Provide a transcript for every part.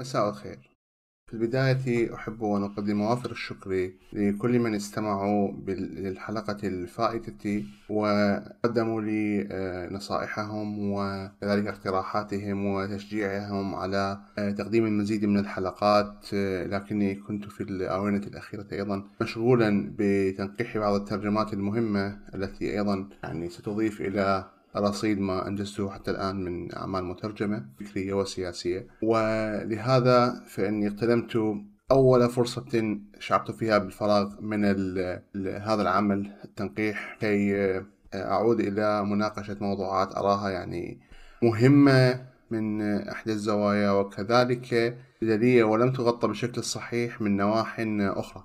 مساء الخير. في البداية أحب أن أقدم وافر الشكر لكل من استمعوا للحلقة الفائتة وقدموا لي آه، نصائحهم وكذلك اقتراحاتهم وتشجيعهم على آه، تقديم المزيد من الحلقات. آه، لكني كنت في الآونة الأخيرة أيضا مشغولا بتنقيح بعض الترجمات المهمة التي أيضا يعني ستضيف إلى رصيد ما أنجزته حتى الآن من أعمال مترجمة فكرية وسياسية. ولهذا فإني اغتنمت أول فرصة شعرت فيها بالفراغ من هذا العمل التنقيح كي أعود إلى مناقشة موضوعات أراها يعني مهمة من أحد الزوايا وكذلك جدلية ولم تغطى بشكل صحيح من نواح أخرى.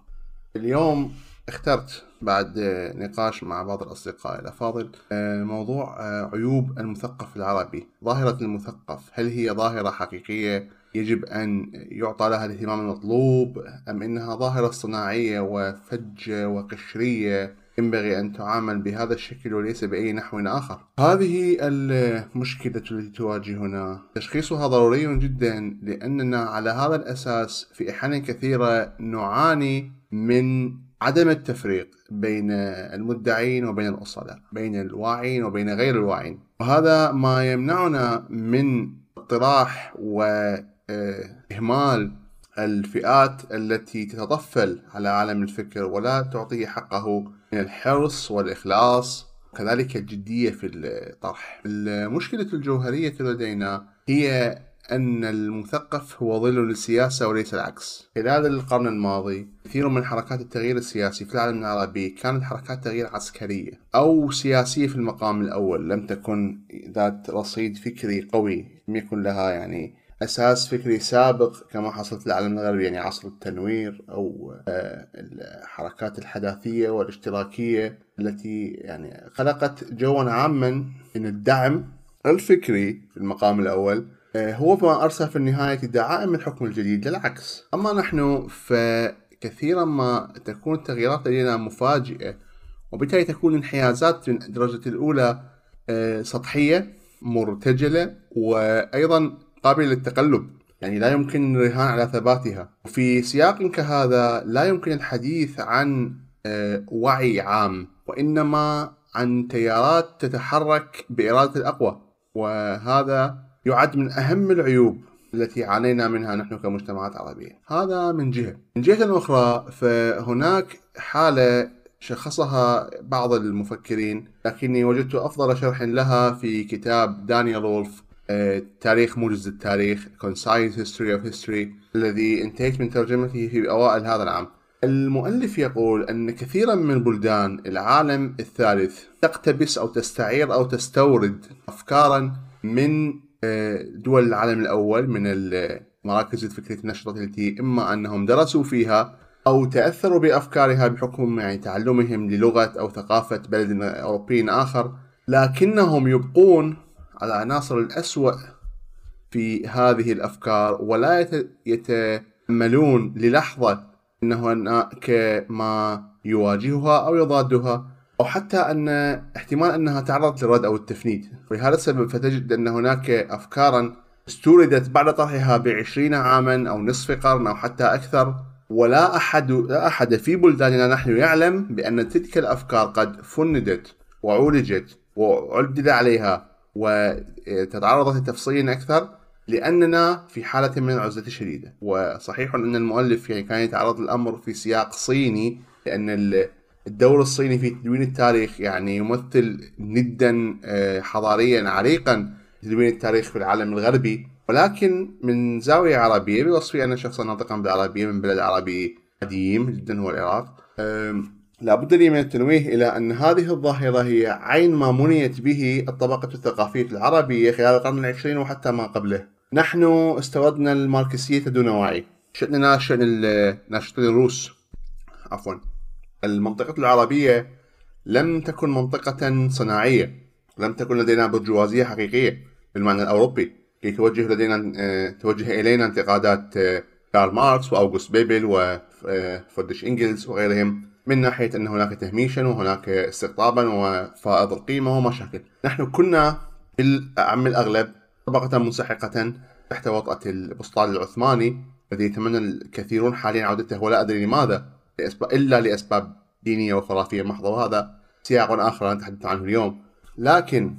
اليوم اخترت بعد نقاش مع بعض الأصدقاء الأفاضل آه، موضوع آه، عيوب المثقف العربي. ظاهرة المثقف هل هي ظاهرة حقيقية يجب أن يعطى لها الاهتمام المطلوب أم إنها ظاهرة صناعية وفجة وقشرية؟ ينبغي أن تعامل بهذا الشكل وليس بأي نحو آخر. هذه المشكلة التي تواجهنا. تشخيصها ضروري جدا لأننا على هذا الأساس في أحيان كثيرة نعاني من عدم التفريق بين المدعين وبين الأصلاء بين الواعين وبين غير الواعين. وهذا ما يمنعنا من اطراح وإهمال الفئات التي تتطفل على عالم الفكر ولا تعطيه حقه من الحرص والإخلاص. وكذلك الجدية في الطرح. المشكلة الجوهرية لدينا هي أن المثقف هو ظل للسياسة وليس العكس. خلال القرن الماضي كثير من حركات التغيير السياسي في العالم العربي كانت حركات تغيير عسكرية أو سياسية في المقام الأول. لم تكن ذات رصيد فكري قوي لم يكن لها يعني أساس فكري سابق كما حصل في العالم الغربي يعني عصر التنوير أو آه، الحركات الحداثية والاشتراكية التي يعني خلقت جوا عاما من الدعم الفكري في المقام الأول. آه، هو ما أرسل في النهاية دعائم الحكم الجديد للعكس. أما نحن فكثيرا ما تكون التغييرات لدينا مفاجئة وبالتالي تكون الانحيازات من الدرجة الأولى آه، سطحية مرتجلة وأيضا قابلة للتقلب. يعني لا يمكن الرهان على ثباتها. وفي سياق كهذا لا يمكن الحديث عن آه، وعي عام وإنما عن تيارات تتحرك بإرادة الأقوى. وهذا يعد من أهم العيوب التي عانينا منها نحن كمجتمعات عربية. هذا من جهة. من جهة أخرى فهناك حالة شخصها بعض المفكرين لكني وجدت أفضل شرح لها في كتاب دانيال وولف آه، تاريخ موجز التاريخ Concise History of History الذي انتهيت من ترجمته في أوائل هذا العام. المؤلف يقول أن كثيرا من بلدان العالم الثالث تقتبس أو تستعير أو تستورد أفكارا من دول العالم الأول من المراكز الفكرية النشطة التي إما أنهم درسوا فيها أو تأثروا بأفكارها بحكم يعني تعلمهم للغة أو ثقافة بلد أوروبي آخر لكنهم يبقون على عناصر الأسوأ في هذه الأفكار ولا يتأملون للحظة أنه هناك ما يواجهها أو يضادها. أو حتى أن احتمال أنها تعرضت للرد أو التفنيد. ولهذا السبب فتجد أن هناك أفكارا استوردت بعد طرحها بعشرين عاما أو نصف قرن أو حتى أكثر. ولا أحد لا أحد في بلداننا نحن يعلم بأن تلك الأفكار قد فندت وعولجت وعدل عليها وتعرضت لتفصيل أكثر لأننا في حالة من العزلة الشديدة. وصحيح أن المؤلف يعني كان يتعرض للأمر في سياق صيني لأن الدور الصيني في تدوين التاريخ يعني يمثل ندا آه، حضاريا عريقا تدوين التاريخ في العالم الغربي. ولكن من زاوية عربية بوصفي أنا شخصا ناطقا بالعربية من بلد عربي قديم جدا هو العراق. لابد لي من التنويه إلى أن هذه الظاهرة هي عين ما منيت به الطبقة الثقافية العربية خلال القرن العشرين وحتى ما قبله. نحن استوردنا الماركسية دون وعي. شأننا شأن الناشطين الروس. عفوا. المنطقة العربية لم تكن منطقة صناعية لم تكن لدينا برجوازية حقيقية بالمعنى الأوروبي كي توجه لدينا آه، توجه إلينا انتقادات آه، كارل ماركس وأوغوست بيبل فريدريش إنجلز وغيرهم من ناحية أن هناك تهميشا وهناك استقطابا وفائض القيمة ومشاكل. نحن كنا بالأعم الأغلب طبقة منسحقة تحت وطأة البسطال العثماني الذي يتمنى الكثيرون حاليا عودته ولا أدري لماذا. إلا لأسباب دينية وخرافية محضة وهذا سياق آخر نتحدث عنه اليوم. لكن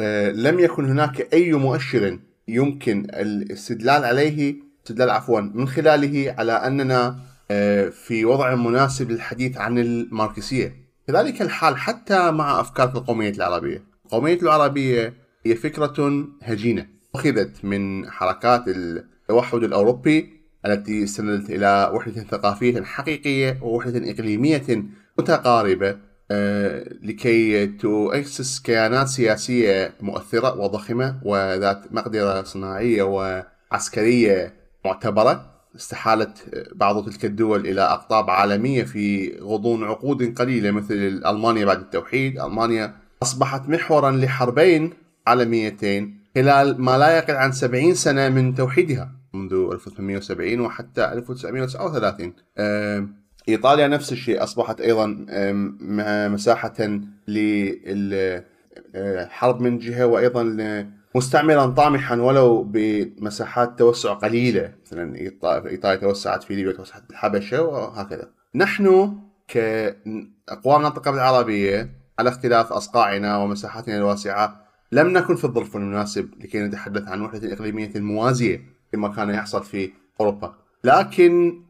آه، لم يكن هناك أي مؤشر يمكن الاستدلال عليه استدلال عفوا من خلاله على أننا آه، في وضع مناسب للحديث عن الماركسية. كذلك الحال حتى مع أفكار القومية العربية. القومية العربية هي فكرة هجينة. أخذت من حركات التوحد الأوروبي التي استندت إلى وحدة ثقافية حقيقية ووحدة إقليمية متقاربة آه، لكي تؤسس كيانات سياسية مؤثرة وضخمة وذات مقدرة صناعية وعسكرية معتبرة. استحالت بعض تلك الدول إلى أقطاب عالمية في غضون عقود قليلة مثل ألمانيا بعد التوحيد. ألمانيا أصبحت محورا لحربين عالميتين خلال ما لا يقل عن 70 سنة من توحيدها. منذ 1870 وحتى 1939 إيطاليا نفس الشيء أصبحت أيضا مساحة للحرب من جهة وأيضا مستعمرا طامحا ولو بمساحات توسع قليلة. مثلا إيطاليا توسعت في ليبيا توسعت في الحبشة وهكذا. نحن كأقوام المنطقة العربية على اختلاف أصقاعنا ومساحاتنا الواسعة لم نكن في الظرف المناسب لكي نتحدث عن وحدة إقليمية موازية. كما كان يحصل في أوروبا. لكن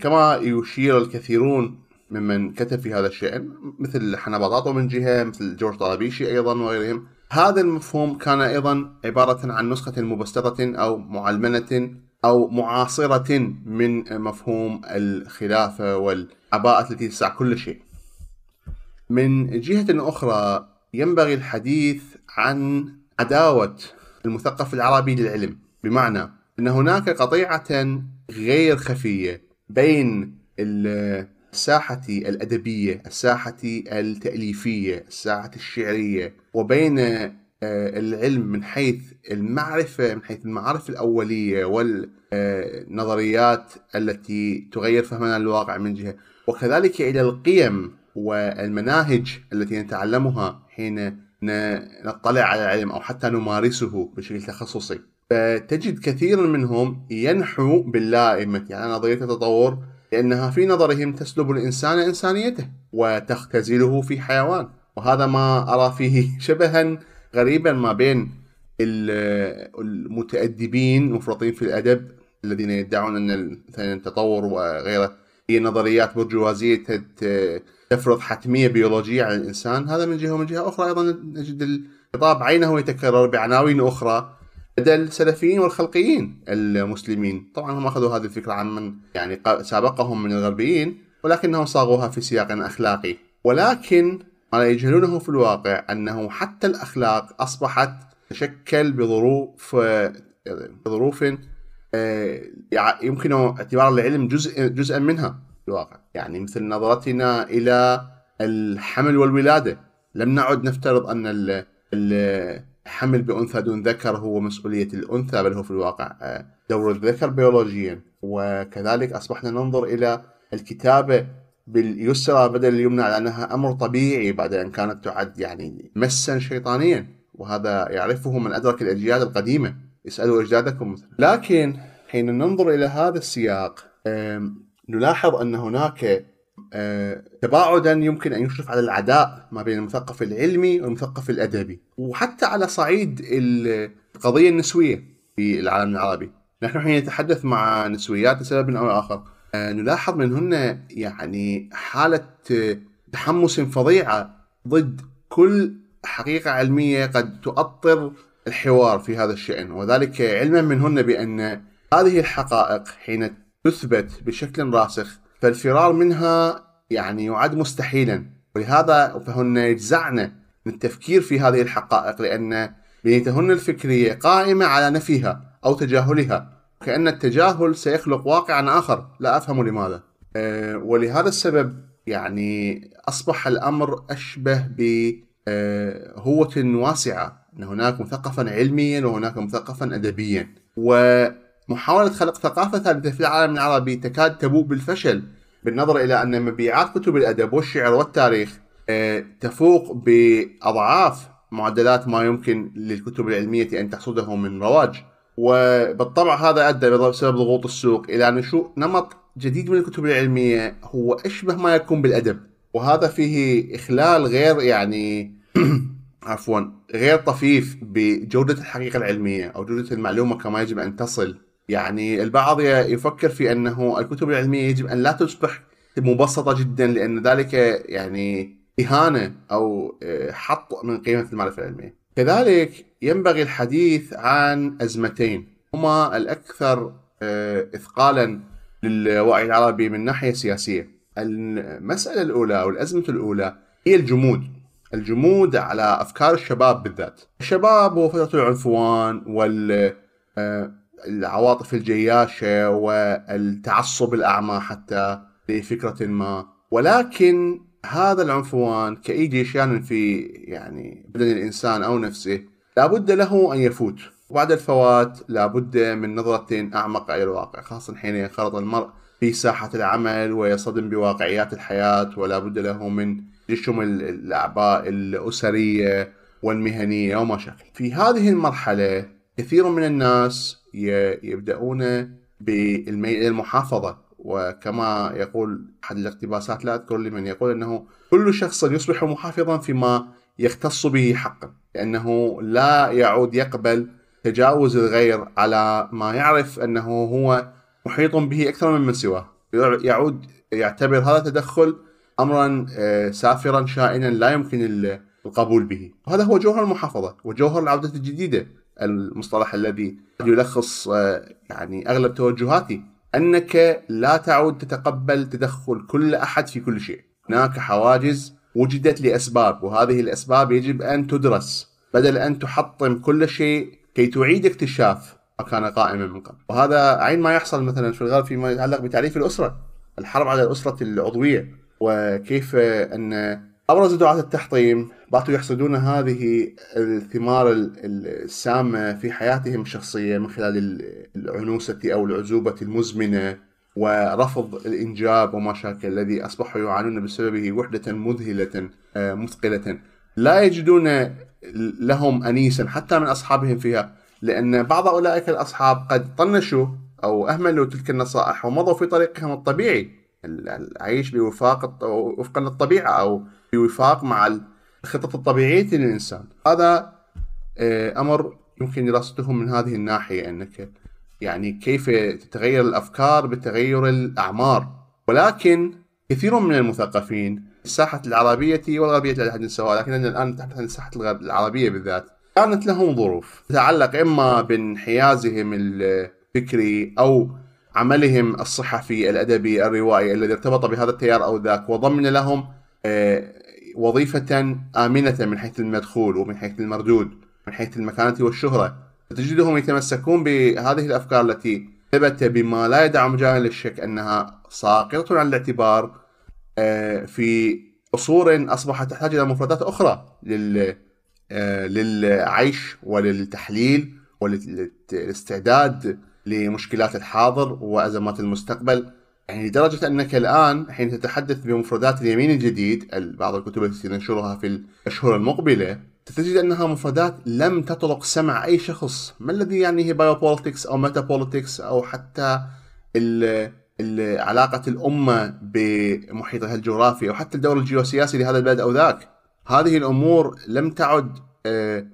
كما يشير الكثيرون ممن كتب في هذا الشأن مثل حنا بطاطو من جهة مثل جورج طرابيشي أيضا وغيرهم هذا المفهوم كان أيضا عبارة عن نسخة مبسطة أو معلمنة أو معاصرة من مفهوم الخلافة والعباءة التي تسع كل شيء. من جهة أخرى ينبغي الحديث عن عداوة المثقف العربي للعلم. بمعنى أن هناك قطيعة غير خفية بين الساحة الأدبية الساحة التأليفية الساحة الشعرية وبين آه، العلم من حيث المعرفة من حيث المعارف الأولية والنظريات التي تغير فهمنا للواقع من جهة. وكذلك إلى القيم والمناهج التي نتعلمها حين نطلع على العلم أو حتى نمارسه بشكل تخصصي. فتجد كثيرا منهم ينحو باللائمة. يعني نظرية التطور لأنها في نظرهم تسلب الإنسان إنسانيته وتختزله في حيوان. وهذا ما أرى فيه شبها غريبا ما بين المتأدبين المفرطين في الأدب الذين يدعون أن التطور وغيره هي نظريات برجوازية تفرض حتمية بيولوجية على الإنسان. هذا من جهة ومن جهة أخرى أيضا نجد الخطاب عينه يتكرر بعناوين أخرى لدى السلفيين والخلقيين المسلمين. طبعا هم أخذوا هذه الفكرة عن من يعني سابقهم من الغربيين ولكنهم صاغوها في سياق أخلاقي. ولكن ما يجهلونه في الواقع أنه حتى الأخلاق أصبحت تشكل بظروف بظروف آه، يمكن اعتبار العلم جزء جزءا منها في الواقع. يعني مثل نظرتنا إلى الحمل والولادة. لم نعد نفترض أن الحمل بأنثى دون ذكر هو مسؤولية الأنثى بل هو في الواقع آه، دور الذكر بيولوجيا. وكذلك أصبحنا ننظر إلى الكتابة باليسرى بدل اليمنى على أنها أمر طبيعي بعد أن كانت تعد يعني مسا شيطانيا. وهذا يعرفه من أدرك الأجيال القديمة. اسألوا أجدادكم لكن حين ننظر إلى هذا السياق نلاحظ أن هناك تباعدا يمكن أن يشرف على العداء ما بين المثقف العلمي والمثقف الأدبي. وحتى على صعيد القضية النسوية في العالم العربي. نحن حين نتحدث مع نسويات لسبب أو آخر آه، نلاحظ منهن يعني حالة تحمس فظيعه ضد كل حقيقة علمية قد تؤطر الحوار في هذا الشأن. وذلك علما منهن بأن هذه الحقائق حين تثبت بشكل راسخ فالفرار منها يعني يعد مستحيلا. ولهذا فهن يجزعن من التفكير في هذه الحقائق لأن بنيتهن الفكرية قائمة على نفيها أو تجاهلها. كأن التجاهل سيخلق واقعا آخر. لا أفهم لماذا. أه ولهذا السبب يعني أصبح الأمر أشبه بهوة واسعة. أن هناك مثقفا علميا وهناك مثقفا أدبيا. و محاولة خلق ثقافة ثالثة في العالم العربي تكاد تبوء بالفشل بالنظر إلى أن مبيعات كتب الأدب والشعر والتاريخ آه، تفوق بأضعاف معدلات ما يمكن للكتب العلمية أن تحصده من رواج. وبالطبع هذا أدى بسبب ضغوط السوق إلى نشوء نمط جديد من الكتب العلمية هو أشبه ما يكون بالأدب. وهذا فيه إخلال غير يعني عفوا غير طفيف بجودة الحقيقة العلمية أو جودة المعلومة كما يجب أن تصل. يعني البعض يفكر في أنه الكتب العلمية يجب أن لا تصبح مبسطة جدا لأن ذلك يعني إهانة أو آه، حط من قيمة المعرفة العلمية. كذلك ينبغي الحديث عن أزمتين. هما الأكثر آه، إثقالا للوعي العربي من ناحية سياسية. المسألة الأولى أو الأزمة الأولى هي الجمود. الجمود على أفكار الشباب بالذات. الشباب هو فترة العنفوان والعواطف آه، الجياشة والتعصب الأعمى حتى لفكرة ما. ولكن هذا العنفوان كأي جيشان في يعني بدن الإنسان أو نفسه لابد له أن يفوت. وبعد الفوات لابد من نظرة أعمق إلى الواقع خاصة حين ينخرط المرء في ساحة العمل ويصطدم بواقعيات الحياة ولا بد له من تجشم الأعباء الأسرية والمهنية وما شابه في هذه المرحلة كثير من الناس يبدأون بالميل إلى المحافظة. وكما يقول أحد الاقتباسات لا أذكر لمن يقول أنه كل شخص يصبح محافظا فيما يختص به حقا لأنه لا يعود يقبل تجاوز الغير على ما يعرف أنه هو محيط به أكثر ممن سواه. يعود يعتبر هذا التدخل أمرا آه، سافرا شائنا لا يمكن القبول به. وهذا هو جوهر المحافظة وجوهر العودة الجديدة. المصطلح الذي يلخص آه، يعني أغلب توجهاتي أنك لا تعود تتقبل تدخل كل أحد في كل شيء. هناك حواجز وجدت لأسباب وهذه الأسباب يجب أن تدرس بدل أن تحطم كل شيء كي تعيد اكتشاف ما كان قائما من قبل. وهذا عين ما يحصل مثلا في الغرب فيما يتعلق بتعريف الأسرة الحرب على الأسرة العضوية وكيف أن أبرز دعاة التحطيم باتوا يحصدون هذه الثمار السامة في حياتهم الشخصية من خلال العنوسة أو العزوبة المزمنة ورفض الإنجاب وما شاكل الذي أصبحوا يعانون بسببه وحدة مذهلة آه، مثقلة. لا يجدون لهم أنيسا حتى من أصحابهم فيها لأن بعض أولئك الأصحاب قد طنشوا أو أهملوا تلك النصائح ومضوا في طريقهم الطبيعي العيش بوفاق وفقا للطبيعة أو بوفاق مع الخطط الطبيعية للإنسان. هذا آه، أمر يمكن دراسته من هذه الناحية أنك يعني كيف تتغير الأفكار بتغير الأعمار. ولكن كثير من المثقفين الساحة العربية والغربية على حد سواء لكننا الآن نتحدث عن الساحة العربية بالذات كانت لهم ظروف. تتعلق إما بانحيازهم الفكري أو عملهم الصحفي الأدبي الروائي الذي ارتبط بهذا التيار أو ذاك وضمن لهم وظيفة آمنة من حيث المدخول ومن حيث المردود من حيث المكانة والشهرة. تجدهم يتمسكون بهذه الأفكار التي ثبت بما لا يدع مجال للشك أنها ساقطة عن الاعتبار آه، في عصور أصبحت تحتاج إلى مفردات أخرى لل آه، للعيش وللتحليل وللاستعداد لمشكلات الحاضر وأزمات المستقبل. يعني لدرجة أنك الآن حين تتحدث بمفردات اليمين الجديد بعض الكتب التي ننشرها في الأشهر المقبلة ستجد أنها مفردات لم تطرق سمع أي شخص. ما الذي يعني هي biopolitics أو metapolitics أو حتى علاقة الأمة بمحيطها الجغرافي أو حتى الدور الجيوسياسي لهذا البلد أو ذاك؟ هذه الأمور لم تعد آه،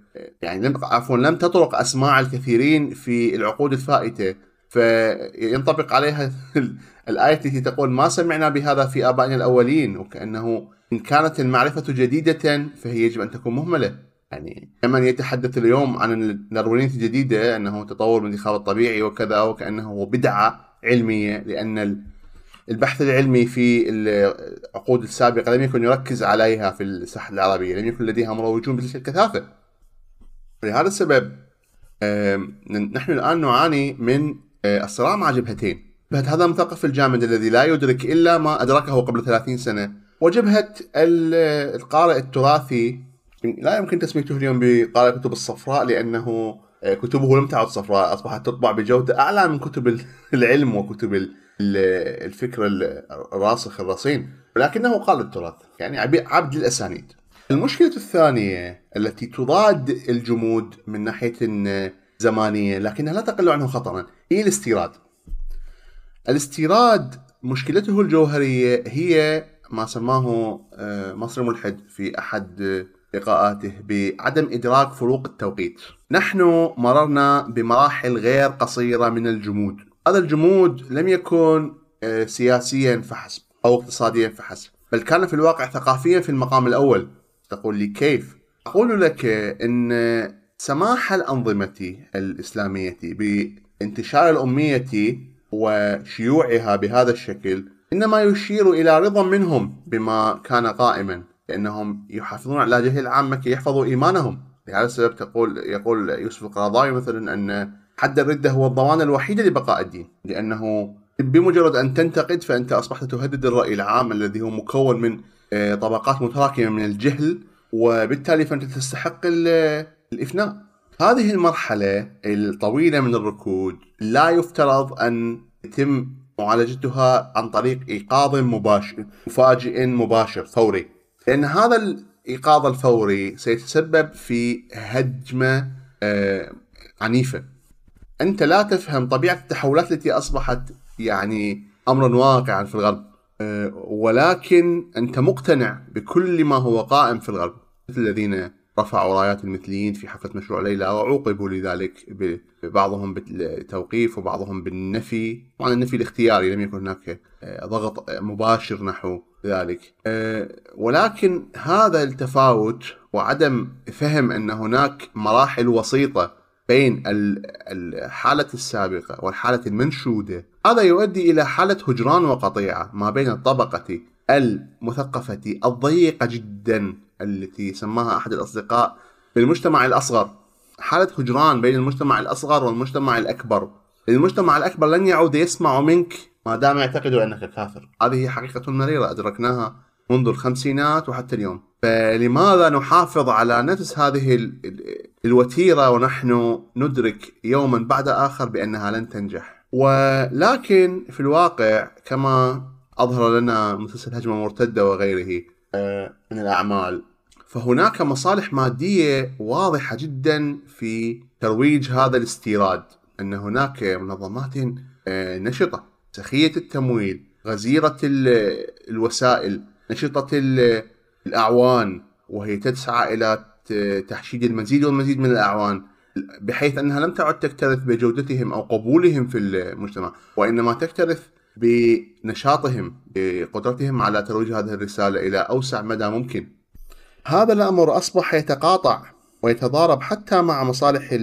يعني لم عفوا لم تطرق أسماع الكثيرين في العقود الفائتة. فينطبق عليها الآية التي تقول ما سمعنا بهذا في آبائنا الأولين وكأنه إن كانت المعرفة جديدة فهي يجب أن تكون مهملة يعني كمن يتحدث اليوم عن النرويين الجديدة أنه تطور الانتخاب الطبيعي وكذا وكأنه بدعة علمية لأن البحث العلمي في العقود السابقة لم يكن يركز عليها في الساحة العربية، لم يكن لديها مروجون بتلك الكثافة. لهذا السبب نحن الآن نعاني من آه، الصراع مع جبهتين هذا المثقف الجامد الذي لا يدرك إلا ما أدركه قبل 30 سنة. وجبهة القارئ التراثي لا يمكن تسميته اليوم بقارئ الكتب الصفراء لأنه آه، كتبه لم تعد صفراء أصبحت تطبع بجودة أعلى من كتب العلم وكتب الفكر الراسخ الرصين. ولكنه قال التراث يعني عبد الأسانيد المشكلة الثانية التي تضاد الجمود من ناحية زمانية لكنها لا تقل عنه خطرا هي الاستيراد. الاستيراد مشكلته الجوهرية هي ما سماه آه، مصري ملحد في أحد لقاءاته بعدم إدراك فروق التوقيت. نحن مررنا بمراحل غير قصيرة من الجمود. هذا الجمود لم يكن آه، سياسيا فحسب أو اقتصاديا فحسب بل كان في الواقع ثقافيا في المقام الأول. تقول لي كيف؟ أقول لك أن سماح الأنظمة الإسلامية بانتشار الأمية وشيوعها بهذا الشكل إنما يشير إلى رضا منهم بما كان قائما لأنهم يحافظون على جهل العامة كي يحفظوا إيمانهم. لهذا السبب تقول يقول يوسف القرضاوي مثلا أن حد الردة هو الضمان الوحيد لبقاء الدين لأنه بمجرد أن تنتقد فأنت أصبحت تهدد الرأي العام الذي هو مكون من آه، طبقات متراكمة من الجهل وبالتالي فأنت تستحق الإفناء. هذه المرحلة الطويلة من الركود لا يفترض أن يتم معالجتها عن طريق إيقاظ مباشر مفاجئ مباشر فوري. لأن هذا الإيقاظ الفوري سيتسبب في هجمة آه، عنيفة. أنت لا تفهم طبيعة التحولات التي أصبحت يعني أمرا واقعا في الغرب آه، ولكن أنت مقتنع بكل ما هو قائم في الغرب الذين رفعوا رايات المثليين في حفلة مشروع ليلى وعوقبوا لذلك بعضهم بالتوقيف وبعضهم بالنفي. طبعا النفي الاختياري لم يكن هناك آه، ضغط مباشر نحو ذلك. آه، ولكن هذا التفاوت وعدم فهم أن هناك مراحل وسيطة بين الحالة السابقة والحالة المنشودة هذا يؤدي إلى حالة هجران وقطيعة ما بين الطبقة المثقفة الضيقة جدا التي سماها أحد الأصدقاء بالمجتمع الأصغر. حالة هجران بين المجتمع الأصغر والمجتمع الأكبر. المجتمع الأكبر لن يعود يسمع منك ما دام يعتقدوا أنك كافر. هذه حقيقة مريرة أدركناها منذ الخمسينات وحتى اليوم. فلماذا نحافظ على نفس هذه الوتيرة ونحن ندرك يوما بعد آخر بأنها لن تنجح؟ ولكن في الواقع كما أظهر لنا مسلسل هجمة مرتدة وغيره آه، من الأعمال. فهناك مصالح مادية واضحة جدا في ترويج هذا الاستيراد أن هناك منظمات آه، نشطة سخية التمويل غزيرة الوسائل نشطة الأعوان وهي تسعى إلى تحشيد المزيد والمزيد من الأعوان بحيث أنها لم تعد تكترث بجودتهم أو قبولهم في المجتمع وإنما تكترث بنشاطهم بقدرتهم على ترويج هذه الرسالة إلى أوسع مدى ممكن. هذا الأمر أصبح يتقاطع ويتضارب حتى مع مصالح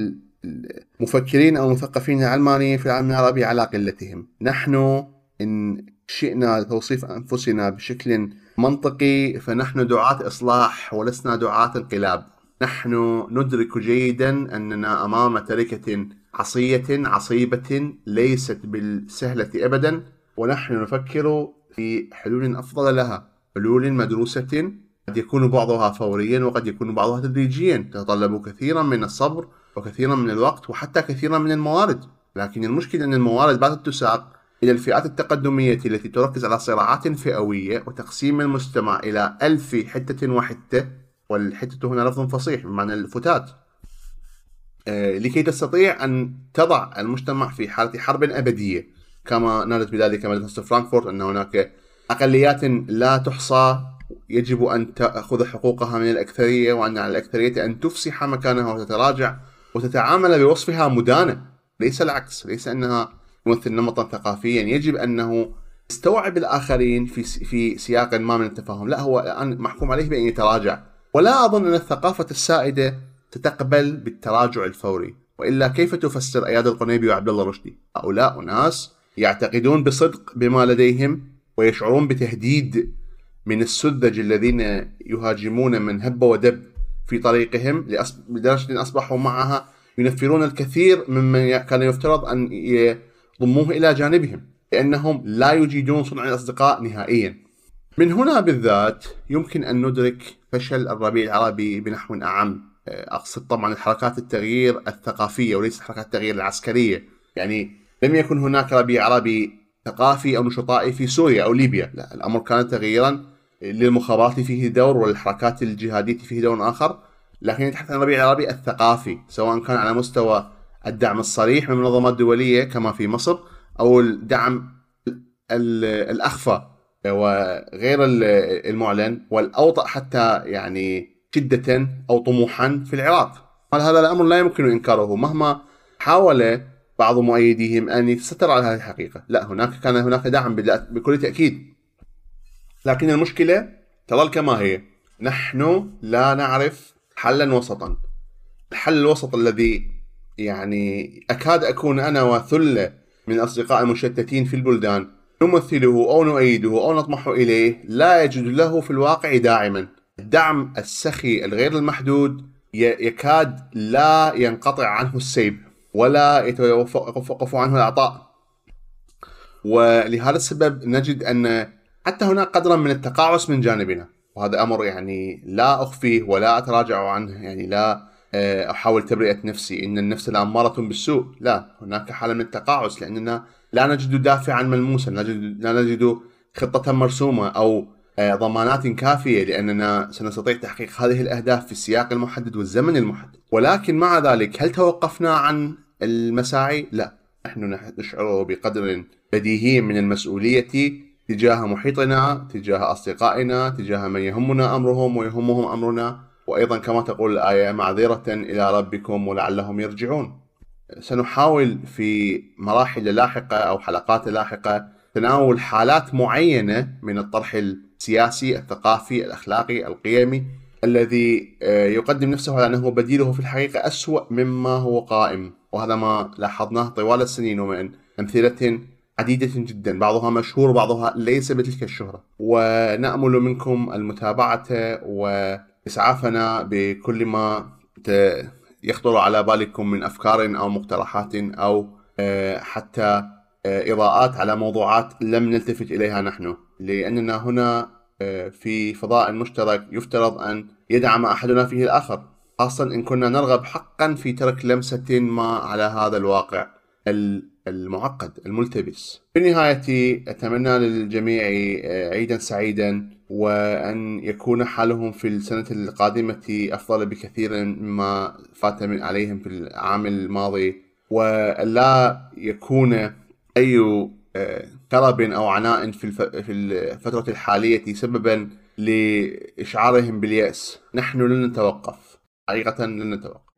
المفكرين أو المثقفين العلمانيين في العالم العربي على قلتهم. نحن إن شئنا توصيف أنفسنا بشكل منطقي فنحن دعاة إصلاح ولسنا دعاة انقلاب. نحن ندرك جيدا أننا أمام تركة عصية عصيبة ليست بالسهلة أبدا. ونحن نفكر في حلول أفضل لها حلول مدروسة قد يكون بعضها فوريا وقد يكون بعضها تدريجيا تتطلب كثيرا من الصبر وكثيرا من الوقت وحتى كثيرا من الموارد. لكن المشكلة أن الموارد باتت تساق إلى الفئات التقدمية التي تركز على صراعات فئوية وتقسيم المجتمع إلى ألف حتة وحتة والحتة هنا لفظ فصيح بمعنى الفتات. آه، لكي تستطيع أن تضع المجتمع في حالة حرب أبدية كما نالت بذلك مدرسة فرانكفورت أن هناك أقليات لا تحصى يجب أن تأخذ حقوقها من الأكثرية وأن على الأكثرية أن تفسح مكانها وتتراجع وتتعامل بوصفها مدانة ليس العكس ليس أنها تمثل نمطا ثقافيا. يجب أنه يستوعب الآخرين في في سياق ما من التفاهم. لا هو الآن محكوم عليه بأن يتراجع. ولا أظن أن الثقافة السائدة تتقبل بالتراجع الفوري. وإلا كيف تفسر أياد القنيبي وعبد الله رشدي هؤلاء ناس يعتقدون بصدق بما لديهم ويشعرون بتهديد من السذج الذين يهاجمون من هب ودب في طريقهم لدرجة أصبحوا معها ينفرون الكثير ممن كان يفترض أن يضموه إلى جانبهم لأنهم لا يجيدون صنع الأصدقاء نهائيا. من هنا بالذات يمكن أن ندرك فشل الربيع العربي بنحو أعم. أقصد طبعا الحركات التغيير الثقافية وليس حركات التغيير العسكرية. يعني لم يكن هناك ربيع عربي ثقافي أو نشطائي في سوريا أو ليبيا. لا الأمر كان تغييرا للمخابرات فيه دور والحركات الجهادية فيه دور آخر لكن يتحدث عن الربيع العربي الثقافي سواء كان على مستوى الدعم الصريح من المنظمات الدولية كما في مصر أو الدعم الأخفى وغير المعلن والأوطأ حتى يعني شدة أو طموحا في العراق. هذا الأمر لا يمكن إنكاره. مهما حاول بعض مؤيديهم أن يتستر على هذه الحقيقة. لا هناك كان هناك دعم بكل تأكيد. لكن المشكلة تظل كما هي. نحن لا نعرف حلا وسطا. الحل الوسط الذي يعني أكاد أكون أنا وثلة من الأصدقاء المشتتين في البلدان نمثله أو نؤيده أو نطمح إليه لا يجد له في الواقع داعما. الدعم السخي الغير المحدود يكاد لا ينقطع عنه السيب. ولا يتوقف عنه العطاء ولهذا السبب نجد أن حتى هناك قدرا من التقاعس من جانبنا. وهذا أمر يعني لا أخفيه ولا أتراجع عنه يعني لا آه، أحاول تبرئة نفسي. إن النفس الاماره بالسوء. لا هناك حالة من التقاعس لأننا لا نجد دافعا ملموسا. لا نجد, لا نجد خطة مرسومة أو آه، ضمانات كافية لأننا سنستطيع تحقيق هذه الأهداف في السياق المحدد والزمن المحدد. ولكن مع ذلك هل توقفنا عن المساعي؟ لا. نحن نشعر بقدر بديهي من المسؤولية تجاه محيطنا تجاه أصدقائنا تجاه من يهمنا أمرهم ويهمهم أمرنا. وأيضا كما تقول الآية معذرة إلى ربكم ولعلهم يرجعون. سنحاول في مراحل لاحقة أو حلقات لاحقة تناول حالات معينة من الطرح السياسي الثقافي الأخلاقي القيمي الذي آه، يقدم نفسه على أنه بديله في الحقيقة أسوأ مما هو قائم. وهذا ما لاحظناه طوال السنين ومن أمثلة عديدة جدا بعضها مشهور بعضها ليس بتلك الشهرة. ونأمل منكم المتابعة و إسعافنا بكل ما يخطر على بالكم من أفكار أو مقترحات أو آه، حتى آه، إضاءات على موضوعات لم نلتفت إليها نحن. لأننا هنا آه، في فضاء مشترك يفترض أن يدعم أحدنا فيه الآخر خاصة إن كنا نرغب حقا في ترك لمسة ما على هذا الواقع المعقد الملتبس. في النهاية أتمنى للجميع عيدا سعيدا وأن يكون حالهم في السنة القادمة أفضل بكثير مما فات من عليهم في العام الماضي ولا يكون أي كرب أو عناء في الفترة الحالية سببا لإشعارهم باليأس. نحن لن نتوقف. حقيقة لن نتوقف.